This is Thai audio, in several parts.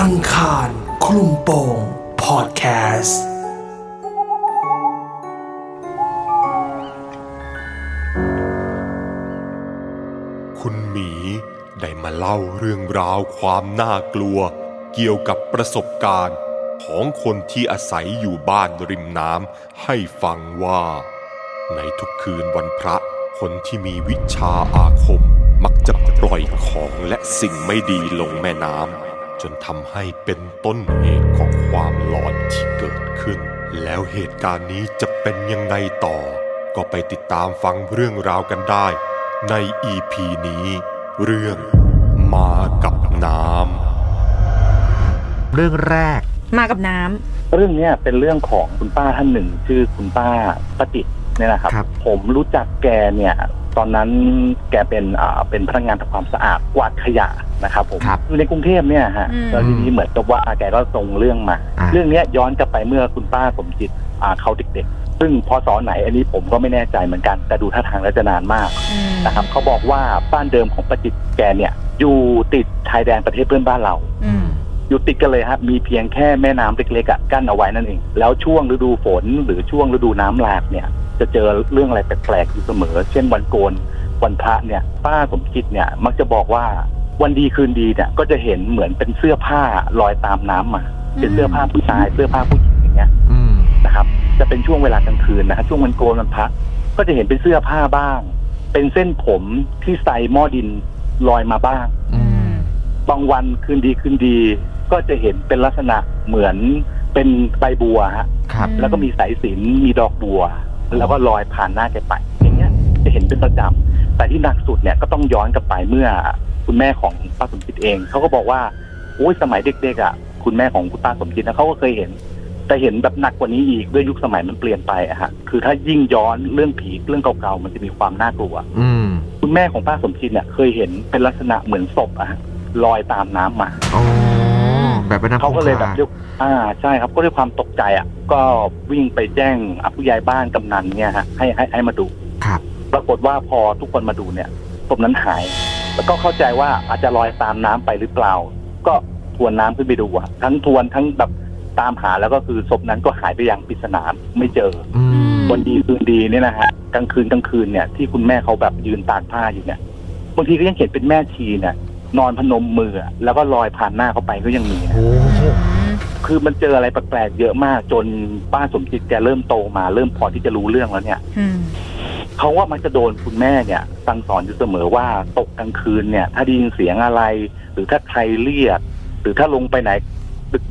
อังคารคลุมโปงพอดแคสต์คุณหมีได้มาเล่าเรื่องราวความน่ากลัว เกี่ยวกับประสบการณ์ของคนที่อาศัยอยู่บ้านริมน้ำให้ฟังว่า ในทุกคืนวันพระคนที่มีวิชาอาคมมักจะปล่อยของและสิ่งไม่ดีลงแม่น้ำ จนทำให้เป็นต้นเหตุของความหลอนที่เกิดขึ้น แล้วเหตุการณ์นี้จะเป็นยังไงต่อ ก็ไปติดตามฟังเรื่องราวกันได้ ใน EP นี้ เรื่องมากับน้ำเรื่องแรก มากับน้ำเรื่องเนี้ยเป็นเรื่องของคุณป้าท่านหนึ่ง ชื่อคุณป้าประจิตรเนี่ยนะครับครับ ผมรู้จักแกเนี่ย ตอนนั้นแกเป็นอ่าเป็นพนักงานทำความสะอาดกวาดขยะนะครับผมครับอยู่ในกรุงเทพเนี่ยฮะอืม แล้วทีนี้เหมือนกับว่าแกก็ส่งเรื่องมา อ่า เรื่องเนี้ยย้อนกลับไปเมื่อคุณป้าสมจิตอ่าเขาเด็กๆ ซึ่งพศไหนอันนี้ผมก็ไม่แน่ใจเหมือนกัน แต่ดูท่าทางแล้วจะนานมาก อืมนะครับเขาบอกว่าบ้านเดิมของประจิตแกเนี่ย อยู่ติดชายแดนประเทศเพื่อนบ้านเรา อืมอยู่ติดกันเลยครับมีเพียงแค่แม่น้ำเล็กๆอะกั้นเอาไว้นั่นเอง แล้วช่วงฤดูฝนหรือช่วงฤดูน้ำหลากเนี่ย จะเจอเรื่องอะไรแปลกๆอยู่เสมอ เช่นวันโกนวันพระเนี่ยป้าสมคิดเนี่ยมักจะบอกว่าวันดีคืนดีเนี่ยก็จะเห็นเหมือนเป็นเสื้อผ้าลอยตามน้ำมา เป็นเสื้อผ้าผู้ชายเสื้อผ้าผู้หญิงอย่างเงี้ยอืมนะครับ จะเป็นช่วงเวลากลางคืนนะครับช่วงวันโกนวันพระก็จะเห็นเป็นเสื้อผ้าบ้าง เป็นเส้นผมที่ใส่หม้อดินลอยมาบ้างอืมบางวันคืนดีคืนดี ก็จะเห็นเป็นลักษณะเหมือนเป็นใบบัวฮะครับอืมแล้วก็มีสายสิญจนมีดอกบัว แล้วก็ลอยผ่านหน้าแกไป อย่างเงี้ยจะเห็นเป็นประจำแต่ที่หนักสุดเนี่ยก็ต้องย้อนกลับไปเมื่อคุณแม่ของป้าสมคิดเองเขาก็บอกว่าโอ้ยสมัยเด็กๆอะคุณแม่ของคุณป้าสมคิดนะเขาก็เคยเห็น แต่เห็นแบบหนักกว่านี้อีกด้วยยุคสมัยมันเปลี่ยนไปอะฮะคือถ้ายิ่งย้อนเรื่องผีเรื่องเก่าๆมันจะมีความน่ากลัวอืมคุณแม่ของป้าสมคิดเนี่ยเคยเห็นเป็นลักษณะเหมือนศพอะฮะลอยตามน้ำมาอ๋อ แบบเป็นน้ำเขาก็เลยแบบคงคด้วยอ่าใช่ครับก็ด้วยความตกใจอะ ก็วิ่งไปแจ้งอะผู้ใหญ่บ้านกำนันเนี่ยฮะให้ให้ให้มาดูครับ ปรากฏว่าพอทุกคนมาดูเนี่ยศพนั้นหาย แล้วก็เข้าใจว่าอาจจะลอยตามน้ำไปหรือเปล่า ก็ทวนน้ำขึ้นไปดูอะทั้งทวนทั้งแบบตามหาแล้วก็คือศพนั้นก็หายไปอย่างปริศนาไม่เจออืมวันดีคืนดีเนี่ยนะฮะกลางคืนกลางคืนเนี่ยที่คุณแม่เขาแบบยืนตากผ้าอยู่เนี่ยบางทีก็ยังเห็นเป็นแม่ชีเนี่ย นอนพนมมืออะแล้วก็ลอยผ่านหน้าเขาไปก็ยังมีนะโอ้คือมันเจออะไรแปลกๆเยอะมากจนป้าสมจิตแกเริ่มโตมาเริ่มพอที่จะรู้เรื่องแล้วเนี่ย อืมเขาว่ามันจะโดนคุณแม่เนี่ยสั่งสอนอยู่เสมอว่าตกกลางคืนเนี่ย ถ้าได้ยินเสียงอะไร หรือถ้าใครเรียก หรือถ้าลงไปไหน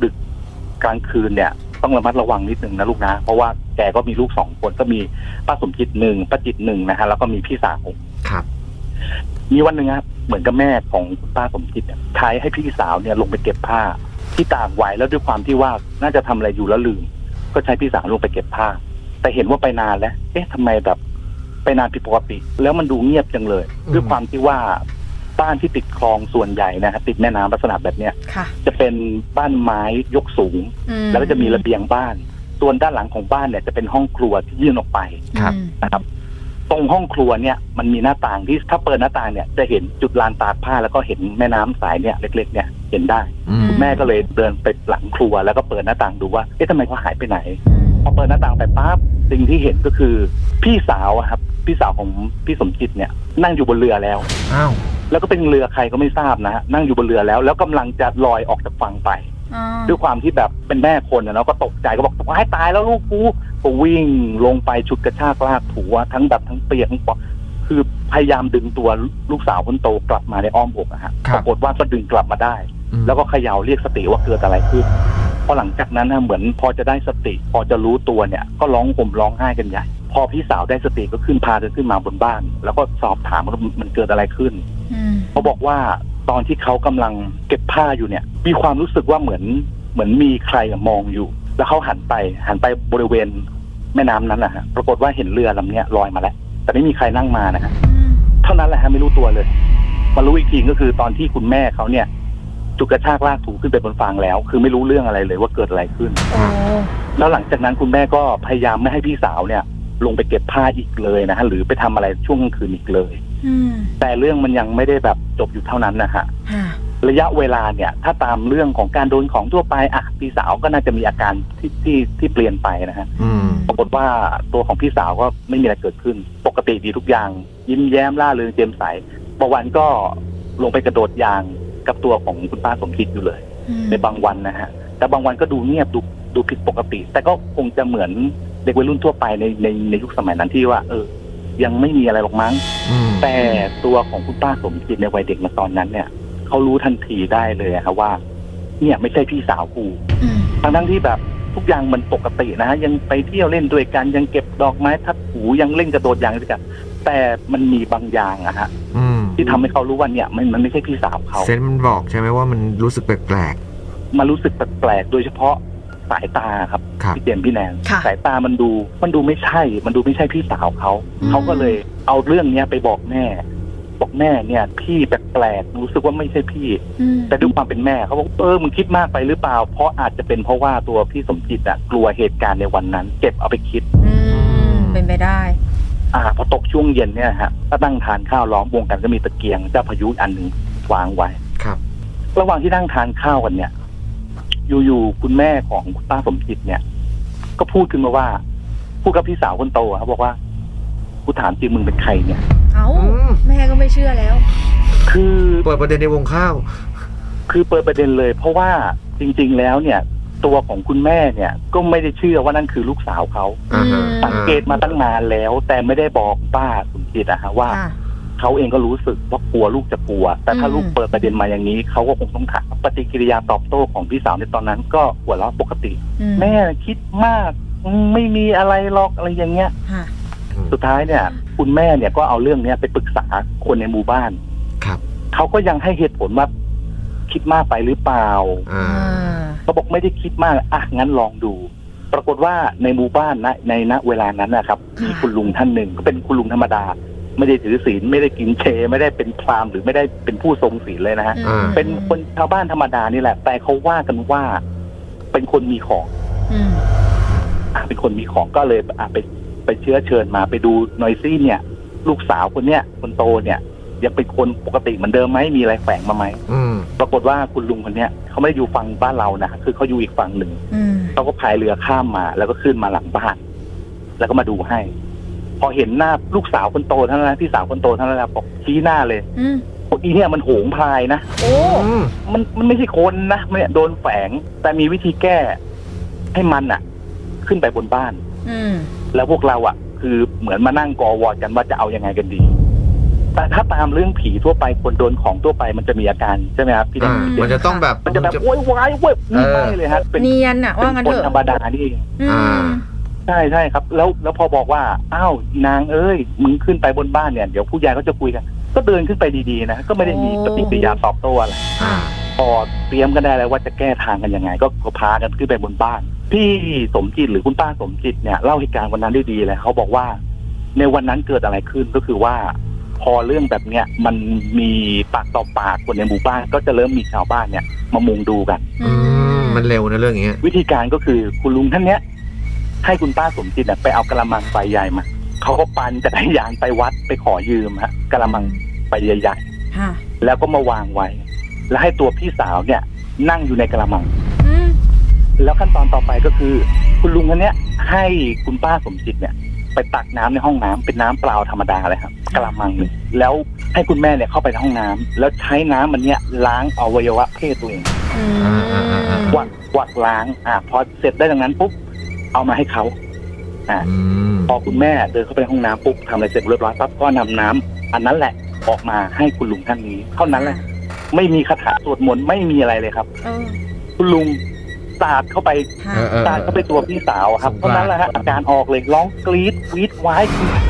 ดึก ๆ กลางคืนเนี่ย ต้องระมัดระวังนิดนึงนะลูกนะ เพราะว่าแกก็มีลูกสองคนก็มีป้าสมจิตหนึ่งป้าจิตหนึ่งนะฮะแล้วก็มีพี่สาวครับ มีวันหนึ่งครับ เหมือนกับแม่ของคุณป้าสมคิดเนี่ยใช้ให้พี่สาวเนี่ยลงไปเก็บผ้า ที่ตากไว้แล้วด้วยความที่ว่าน่าจะทำอะไรอยู่แล้วลืม ก็ใช้พี่สาวลงไปเก็บผ้า แต่เห็นว่าไปนานแล้ว เอ๊ะทำไมแบบไปนานผิดปกติ แล้วมันดูเงียบจังเลยอืมด้วยความที่ว่าบ้านที่ติดคลองส่วนใหญ่นะฮะติดแม่น้ำลักษณะแบบเนี้ยค่ะจะเป็นบ้านไม้ยกสูงอืแล้วก็จะมีระเบียงบ้าน ส่วนด้านหลังของบ้านเนี่ยจะเป็นห้องครัวที่ยื่นออกไปครับอืมนะครับ ตรงห้องครัวเนี่ยมันมีหน้าต่างที่ถ้าเปิดหน้าต่างเนี่ยจะเห็นจุดลานตากผ้าแล้วก็เห็นแม่น้ำสายเนี่ยเล็ก ๆ เนี่ยเห็นได้อืมคุณแม่ก็เลยเดินไปหลังครัวแล้วก็เปิดหน้าต่างดูว่าเอ๊ะทำไมเขาหายไปไหนอืมพอเปิดหน้าต่างไปปั๊บสิ่งที่เห็นก็คือพี่สาวอะครับ พี่สาวของพี่สมจิตเนี่ยนั่งอยู่บนเรือแล้วอ้าวแล้วก็เป็นเรือใครก็ไม่ทราบนะฮะนั่งอยู่บนเรือแล้ว แล้วกำลังจะลอยออกจากฝั่งไปอ่า ด้วยความที่แบบเป็นแม่คนนะเนาะก็ตกใจก็บอกว่าให้ตายแล้วลูกกูก็วิ่งลงไปฉุดกระชากลากถูทั้งแบบทั้งเปียกทั้งปอคือพยายามดึงตัวลูกสาวคนโตกลับมาในอ้อมอกอะฮะครับปรากฏว่าก็ดึงกลับมาได้อืมแล้วก็เขย่าเรียกสติว่าเกิดอะไรขึ้นพอหลังจากนั้นนะเหมือนพอจะได้สติ พอจะรู้ตัวเนี่ย ก็ร้องห่มร้องไห้กันใหญ่ พอพี่สาวได้สติก็ขึ้นพาเดินขึ้นมาบนบ้าน แล้วก็สอบถามว่ามันเกิดอะไรขึ้นอืมเขาบอกว่า ตอนที่เขากำลังเก็บผ้าอยู่เนี่ย มีความรู้สึกว่าเหมือนเหมือนมีใครมองอยู่ แล้วเขาหันไปหันไปบริเวณแม่น้ำนั้นนะฮะปรากฏว่าเห็นเรือลำเนี้ยลอยมาแล้ว แต่ไม่มีใครนั่งมานะฮะอืมเท่านั้นแหละฮะไม่รู้ตัวเลยมารู้อีกทีก็คือตอนที่คุณแม่เขาเนี่ยจุกกระชากลากถูขึ้นไปบนฟางแล้ว คือไม่รู้เรื่องอะไรเลยว่าเกิดอะไรขึ้นโอ้แล้วหลังจากนั้นคุณแม่ก็พยายามไม่ให้พี่สาวเนี่ย ลงไปเก็บผ้าอีกเลยนะฮะหรือไปทำอะไรช่วงกลางคืนอีกเลยอืม แต่เรื่องมันยังไม่ได้แบบจบอยู่เท่านั้นนะฮะค่ะระยะเวลาเนี่ย ถ้าตามเรื่องของการโดนของทั่วไปอะพี่สาวก็น่าจะมีอาการที่ที่ที่เปลี่ยนไปนะฮะอืมปรากฏว่าตัวของพี่สาวก็ไม่มีอะไรเกิดขึ้น ปกติดีทุกอย่าง ยิ้มแย้มล่าเริงเจยมใสบางวันก็ลงไปกระโดดยางกับตัวของคุณป้าสมคิดอยู่เลยอืมในบางวันนะฮะ แต่บางวันก็ดูเงียบดูดูผิดปกติ แต่ก็คงจะเหมือนเด็กวัยรุ่นทั่วไปในในในยุคสมัยนั้นที่ว่าเออ ยังไม่มีอะไรหรอกมั้งอืมแต่ตัวของคุณป้าสมจิตในวัยเด็กมาตอนนั้นเนี่ยเขารู้ทันทีได้เลยอะครับว่า เนี่ยไม่ใช่พี่สาวกูอืมทั้งทั้งๆที่แบบทุกอย่างมันปกตินะฮะยังไปเที่ยวเล่นด้วยกันยังเก็บดอกไม้ทัดหูยังเล่นกระโดดยางด้วยกันแต่มันมีบางอย่างอะฮะอืมที่ทำให้เขารู้ว่าเนี่ยมันมันไม่ใช่พี่สาวเขาเซนส์มันบอกใช่ไหมว่ามันรู้สึกแปลกมันรู้สึกแปลกๆโดยเฉพาะสายตาครับครับ พี่เจมส์พี่แนนค่ะสายตามันดูมันดูไม่ใช่ มันดูไม่ใช่พี่สาวเขาอืมเขาก็เลยเอาเรื่องเนี้ยไปบอกแม่ บอกแม่เนี่ยพี่แปลกๆรู้สึกว่าไม่ใช่พี่อืมแต่ด้วยความเป็นแม่เขาบอกเออมึงคิดมากไปหรือเปล่า เพราะอาจจะเป็นเพราะว่าตัวพี่สมจิตอะกลัวเหตุการณ์ในวันนั้น เก็บเอาไปคิดอืมเป็นไปได้อ่าพอตกช่วงเย็นเนี่ยฮะก็นั่งทานข้าวล้อมวงกันก็มีตะเกียงเจ้าพายุอันหนึ่งวางไว้ๆครับ ระหว่างที่นั่งทานข้าวกันเนี่ย อยู่ๆคุณแม่ของคุณป้าสมจิตเนี่ย ก็พูดขึ้นมาว่า พูดกับพี่สาวคนโตอะครับบอกว่ากูถามจริงมึงเป็นใครเนี่ย เอ้าอืมแม่ก็ไม่เชื่อแล้ว คือเปิดประเด็นในวงข้าว คือเปิดประเด็นเลย เพราะว่าจริง ๆ แล้วเนี่ย ตัวของคุณแม่เนี่ย ก็ไม่ได้เชื่อว่านั่นคือลูกสาวเขาอ่าฮะอืมสังเกตมาตั้งนานแล้ว แต่ไม่ได้บอกป้าสมจิตอะฮะว่าค่ะ เขาเองก็รู้สึกว่ากลัวลูกจะกลัว แต่ถ้าอืมลูกเปิดประเด็นมาอย่างนี้เขาก็คงต้องถามปฏิกิริยาตอบโต้ของพี่สาวในตอนนั้น ก็หัวเราะปกติอืแม่คิดมากอืมไม่มีอะไรหรอกอะไรอย่างเงี้ยค่ะสุดท้ายเนี่ย คุณแม่เนี่ยก็เอาเรื่องเนี้ยไปปรึกษาคนในหมู่บ้านครับเขาก็ยังให้เหตุผลว่าคิดมากไปหรือเปล่าอ่าเขาบอกไม่ได้คิดมากอะงั้นลองดู ปรากฏว่าในหมู่บ้านนะในณเวลานั้นนะครับค่ะมีคุณลุงท่านหนึ่งก็เป็นคุณลุงธรรมดา ไม่ได้ถือศีลไม่ได้กินเช ไม่ได้เป็นพราหมณ์หรือไม่ได้เป็นผู้ทรงศีลเลยนะฮะอืมเป็นคนชาวบ้านธรรมดานี่แหละ แต่เขาว่ากันว่าเป็นคนมีของอืมอะเป็นคนมีของก็เลยอะไปไปเชื้อเชิญมาไปดูหน่อยซี่เนี่ย ลูกสาวคนเนี้ยคนโตเนี่ยยังเป็นคนปกติเหมือนเดิมไหมมีอะไรแฝงมาไหมอืม ปรากฏว่าคุณลุงคนเนี้ยเขาไม่ได้อยู่ฝั่งบ้านเรานะคือเขาอยู่อีกฝั่งหนึ่ง อืมเขาก็พายเรือข้ามมา แล้วก็ขึ้นมาหลังบ้าน แล้วก็มาดูให้ พอเห็นหน้าลูกสาวคนโตเท่านั้นนะพี่สาวคนโตเท่านั้นแหละบอกชี้หน้าเลยอืมบอกอีเนี่ยมันโหงพายนะโอ้อืมมันมันไม่ใช่คนนะมันโดนแฝงแต่มีวิธีแก้ ให้มันอะขึ้นไปบนบ้าน อืมแล้วพวกเราอะคือเหมือนมานั่งกอวอร์ดกันว่าจะเอายังไงกันดี แต่ถ้าตามเรื่องผีทั่วไปคนโดนของทั่วไปมันจะมีอาการใช่ไหมครับพี่แดอ่างมันจะต้องแบบมันจะแบบโวยวายเว้ยนี่เออไม่เลยฮะเป็นเนียนอะว่างั้นคเถนอะธรรมดานี่เองอือ่ามใช่ใช่ครับ แล้วแล้วพอบอกว่าอ้าวอีนางเอ้ยมึงขึ้นไปบนบ้านเนี่ยเดี๋ยวผู้ใหญ่เขาจะคุยกัน ก็เดินขึ้นไปดีๆนะก็ไม่ได้มีปฏิกิริยาตอบโต้อะไรอ่าพอเตรียมกันได้แล้วว่าจะแก้ทางกันยังไงก็ก็พากันขึ้นไปบนบ้าน พี่สมจิตหรือคุณป้าสมจิตเนี่ยเล่าเหตุการณ์วันนั้นได้ดีเลยเขาบอกว่า ในวันนั้นเกิดอะไรขึ้นก็คือว่า พอเรื่องแบบเนี้ยมันมีปากต่อปากคนในหมู่บ้าน ก็จะเริ่มมีชาวบ้านเนี่ย มามุงดูกันอืมมันเร็วนะเรื่องอย่างเงี้ยวิธีการก็คือคุณลุงท่านเนี้ย ให้คุณป้าสมจิตเนี่ยไปเอากระมังใบใหญ่มาเขาก็ปั่นจักรยานไปวัดไปขอยืมฮะกระมังใบใหญ่ค่ะๆแล้วก็มาวางไว้ แล้วให้ตัวพี่สาวเนี่ย นั่งอยู่ในกระมังอืมแล้วขั้นตอนต่อไปก็คือ คุณลุงคนเนี้ยให้คุณป้าสมจิตเนี่ย ไปตักน้ำในห้องน้ำเป็นน้ำเปล่าธรรมดาเลยครับกระมังหนึ่งแล้วให้คุณแม่เนี่ยเข้าไปในห้องน้ำแล้วใช้น้ำมันเนี่ยล้างอวัยวะเพศตัวเองอืมอ่าอ่าอ่าอ่ากวักกวักล้างอ่าพอเสร็จได้ดังนั้นปุ๊บ เอามาให้เขาอ่าอืมพอคุณแม่เดินเข้าไปในห้องน้ำปุ๊บทำอะไรเสร็จเรียบร้อยปั๊บก็นำน้ำอันนั้นแหละออกมาให้คุณลุงท่านนี้ เท่านั้นแหละ ไม่มีคาถาสวดมนต์ไม่มีอะไรเลยครับเออคุณลุงสาดเข้าไปค่ะเออเออสาดเข้าไปตัวพี่สาวอะครับสงเท่าสารนั้นแหละฮะอาการออกเลยร้องกรี๊ดวีดว้าย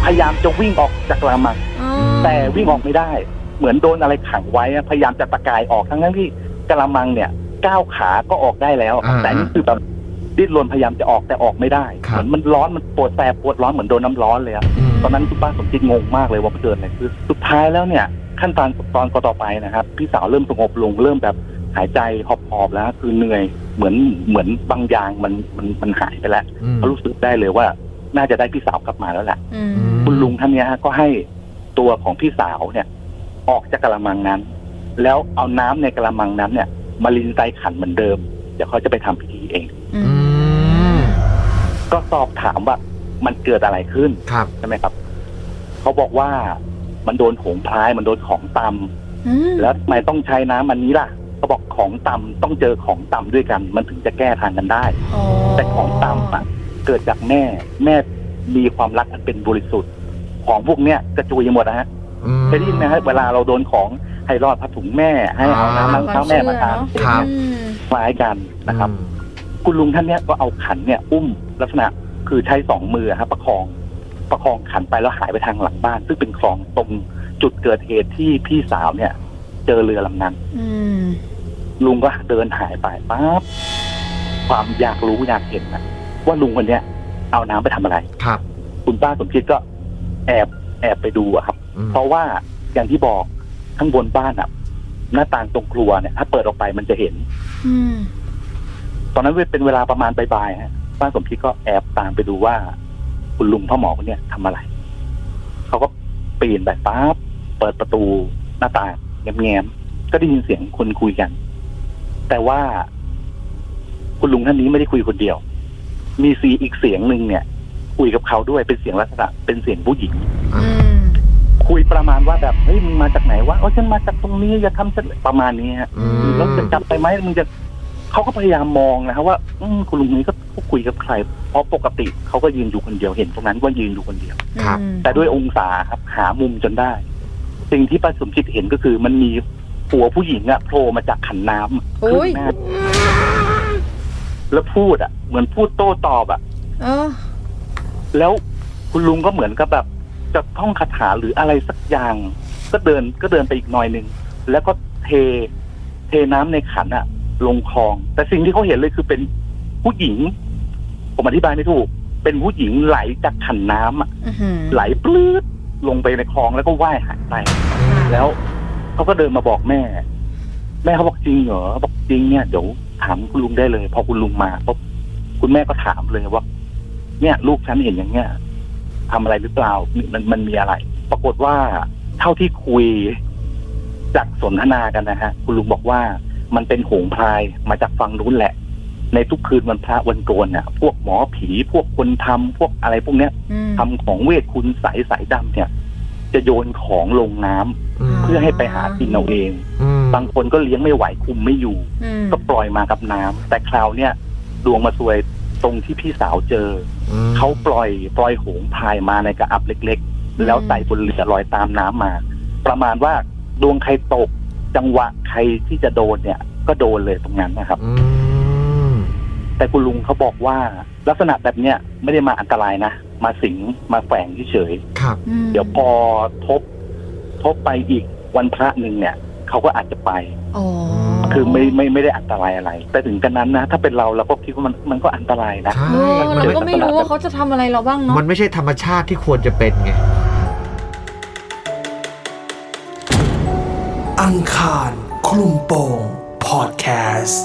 พยายามจะวิ่งออกจากกระมังอ๋อแต่วิ่งออกไม่ได้ เหมือนโดนอะไรขังไว้อะพยายามจะตะกายออกทั้งนั้นที่กระมังเนี่ยก้าวขาก็ออกได้แล้วอ่าแต่นี่คือแบบ ดิ้นรนพยายามจะออกแต่ออกไม่ได้ครัเหบมือนมันร้อนมันปวดแสบปวดร้อนเหมือนโดนน้ำร้อนเลยอะอืมตอนนั้นคุณป้าสมจิตงงมากเลยว่ามันเกิดอะไรขึ้นสุดท้ายแล้วเนี่ยขั้นตอนตอนต่อไปนะครับ พี่สาวเริ่มสงบลงเริ่มแบบหายใจหอบๆแล้ว คือเหนื่อยเหมือนเหมือนบางอย่างมันมันมันหายไปแล้วอืมเขารู้สึกได้เลยว่า น่าจะได้พี่สาวกลับมาแล้วแหละอืมคุณลุงท่านเนี้ยฮะก็ให้ตัวของพี่สาวเนี่ย ออกจากกระมังนั้น แล้วเอาน้ำในกระมังนั้นเนี่ย มาลินใส่ขันเหมือนเดิม เดี๋ยวเขาจะไปทำพิธีเองอือืมม ก็สอบถามว่ามันเกิดอะไรขึ้นครับ ใช่ไหมครับ เขาบอกว่ามันโดนโหงพลายมันโดนของตำอืมแล้วทำไมต้องใช้น้ำอันนี้ล่ะเขาบอกของต่ำต้องเจอของต่ำด้วยกัน มันถึงจะแก้ทางกันได้อ๋อแต่ของต่ำอะ เกิดจากแม่ แม่มีความรักอันเป็นบริสุทธิ์ ของพวกเนี้ยกระจุยหมดนะฮะอืมเคยได้ยินไหมฮะเวลาเราโดนของให้รอดผ้าถุงแม่ ให้เอาน้ำล้างเท้าแม่มาทานครับอืมคล้ายกันนะครับอืมคุณลุงท่านเนี้ยก็เอาขันเนี่ย อุ้ม ลักษณะคือใช้สองมือครับประคองประคองขันไปแล้วหายไปทางหลังบ้าน ซึ่งเป็นคลองตรงจุดเกิดเหตุที่พี่สาวเนี่ย เจอเรือลำนั้นอืมลุงก็เดินหายไปปั๊บความอยากรู้อยากเห็นนะว่าลุงคนเนี้ยเอาน้ำไปทำอะไร ครับ คุณป้าสมคิดก็แอบแอบไปดูอะครับอืมเพราะว่าอย่างที่บอกข้างบนบ้านอะหน้าต่างตรงครัวเนี่ย ถ้าเปิดออกไปมันจะเห็น อืมตอนนั้นเป็นเวลาประมาณบ่ายๆฮะ ป้าสมคิดก็แอบตามไปดูว่า คุณลุงพ่อหมอคนเนี้ยทำอะไร เขาก็ปีนไปปั๊บเปิดประตูหน้าต่างแง้มๆก็ได้ยินเสียงคนคุยกัน แต่ว่าคุณลุงท่านนี้ไม่ได้คุยคนเดียว มีซีอีกเสียงหนึ่งเนี่ย คุยกับเขาด้วยเป็นเสียงลักษณะเป็นเสียงผู้หญิงอืมคุยประมาณว่าแบบเฮ้ยมึงมาจากไหนวะอ๋อฉันมาจากตรงนี้อย่าทำฉันประมาณนี้ฮะอืมแล้วจะจับไปไหมมึงจะ เขาก็พยายามมองนะครับว่า อืมคุณลุงนี้ก็คุยกับใคร เพราะปกติเขาก็ยืนอยู่คนเดียวเห็นตรงนั้นว่ายืนอยู่คนเดียว ครับอืมแต่ด้วยองศาครับหามุมจนได้ สิ่งที่ป้าสมจิตเห็นก็คือ มันมีหัวผู้หญิงอะโผล่มาจากขันน้ำโอ้ขึ้นยหน้าแล้วพูดอะเหมือนพูดโต้ตอบอะเออแล้วคุณลุงก็เหมือนกับแบบจะท่องคาถาหรืออะไรสักอย่าง ก็เดินก็เดินไปอีกหน่อยหนึ่งแล้วก็เท เทน้ำในขันอะ ลงคลอง แต่สิ่งที่เขาเห็นเลยคือเป็นผู้หญิง ผมอธิบายไม่ถูก เป็นผู้หญิงไหลจากขันน้ำอะอื้อหือไหลปลื้ดลงไปในคลองแล้วก็ว่ายหายไปแล้วเขาก็เดินมาบอกแม่ แม่เขาบอกจริงเหรอบอกจริงเนี่ยเดี๋ยวถามคุณลุงได้เลย พอคุณลุงมาปุ๊บคุณแม่ก็ถามเลยว่า เนี่ย ลูกฉันเห็นอย่างเงี้ยทำอะไรหรือเปล่ามันมันมีอะไร ปรากฏว่าเท่าที่คุยจากสนทนากันนะฮะ คุณลุงบอกว่า มันเป็นโหงพลายมาจากฝั่งนู้นแหละ ในทุกคืนวันพระวันโกนเนี่ยพวกหมอผีพวกคนทำพวกอะไรพวกเนี้ยอืมทำของเวทคุณใสสายดำเนี่ย จะโยนของลงน้ำมเพื่อให้ไปหากินเอาเองมบางคนก็เลี้ยงไม่ไหวคุมไม่อยู่อืมก็ปล่อยมากับน้ำแต่คราวเนี่ยดวงมาซวยตรงที่พี่สาวเจออืมเขาปล่อยปล่อยโหงพายมาในกระอับเล็ก ๆ แล้วใส่บนเรือลอยตามน้ำมา ประมาณว่าดวงใครตก จังหวะใครที่จะโดนเนี่ย ก็โดนเลยตรงนั้นนะครับอืมแต่คุณลุงเขาบอกว่า ลักษณะแบบเนี้ยไม่ได้มาอันตรายนะ มาสิงมาแฝงเฉยๆครับอืมเดี๋ยวพอทบ ทบไปอีกวันพระหนึ่งเนี่ยเขาก็อาจจะไปอ๋อคือไม่ไม่ไม่ได้อันตรายอะไร แต่ถึงกันนั้นนะ ถ้าเป็นเราเราก็คิดว่ามันมันก็อันตรายนะใช่เออมันเราไม่ก็ไม่รู้ว่าเขาจะทำอะไรเราบ้างเนาะมันไม่ใช่ธรรมชาติที่ควรจะเป็นไง อังคารคลุมโปงพอดแคสต์